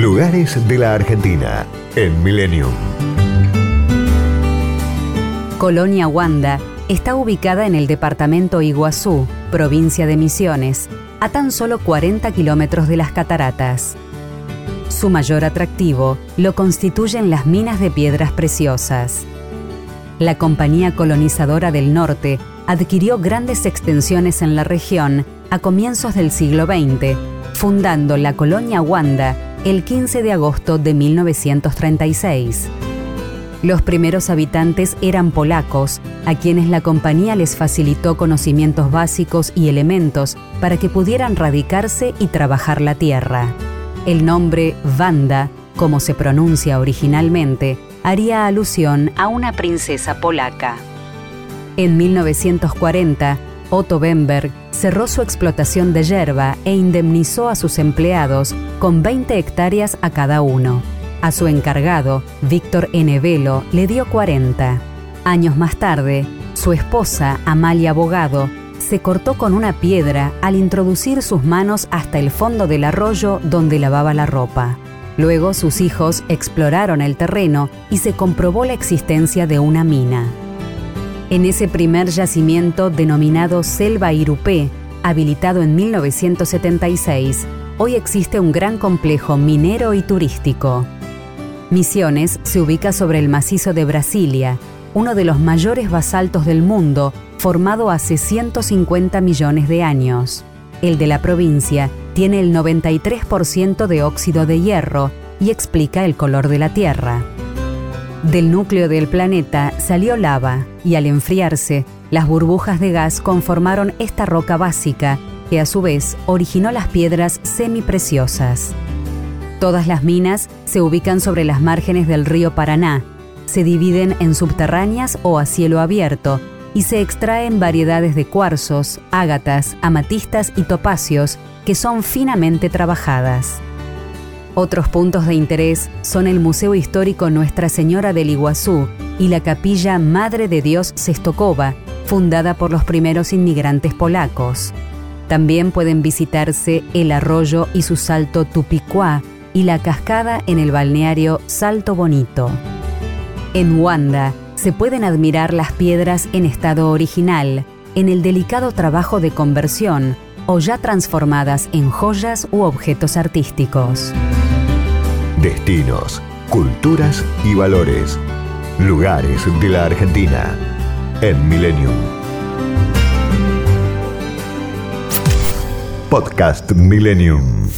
Lugares de la Argentina en Millennium. Colonia Wanda está ubicada en el departamento Iguazú, provincia de Misiones, a tan solo 40 kilómetros de las cataratas. Su mayor atractivo lo constituyen las minas de piedras preciosas. La Compañía Colonizadora del Norte adquirió grandes extensiones en la región a comienzos del siglo XX, fundando la colonia Wanda el 15 de agosto de 1936. Los primeros habitantes eran polacos, a quienes la compañía les facilitó conocimientos básicos y elementos para que pudieran radicarse y trabajar la tierra. El nombre Wanda, como se pronuncia originalmente, haría alusión a una princesa polaca. En 1940, Otto Bemberg cerró su explotación de yerba e indemnizó a sus empleados con 20 hectáreas a cada uno. A su encargado, Víctor N. Velo, le dio 40. Años más tarde, su esposa, Amalia Abogado, se cortó con una piedra al introducir sus manos hasta el fondo del arroyo donde lavaba la ropa. Luego sus hijos exploraron el terreno y se comprobó la existencia de una mina. En ese primer yacimiento denominado Selva Irupé, habilitado en 1976, hoy existe un gran complejo minero y turístico. Misiones se ubica sobre el macizo de Brasilia, uno de los mayores basaltos del mundo, formado hace 150 millones de años. El de la provincia tiene el 93% de óxido de hierro y explica el color de la Tierra. Del núcleo del planeta salió lava y al enfriarse, las burbujas de gas conformaron esta roca básica que a su vez originó las piedras semipreciosas. Todas las minas se ubican sobre las márgenes del río Paraná, se dividen en subterráneas o a cielo abierto y se extraen variedades de cuarzos, ágatas, amatistas y topacios que son finamente trabajadas. Otros puntos de interés son el Museo Histórico Nuestra Señora del Iguazú y la Capilla Madre de Dios Sestokova, fundada por los primeros inmigrantes polacos. También pueden visitarse el arroyo y su salto Tupicuá y la cascada en el balneario Salto Bonito. En Wanda se pueden admirar las piedras en estado original, en el delicado trabajo de conversión o ya transformadas en joyas u objetos artísticos. Destinos, culturas y valores. Lugares de la Argentina en Millennium. Podcast Millennium.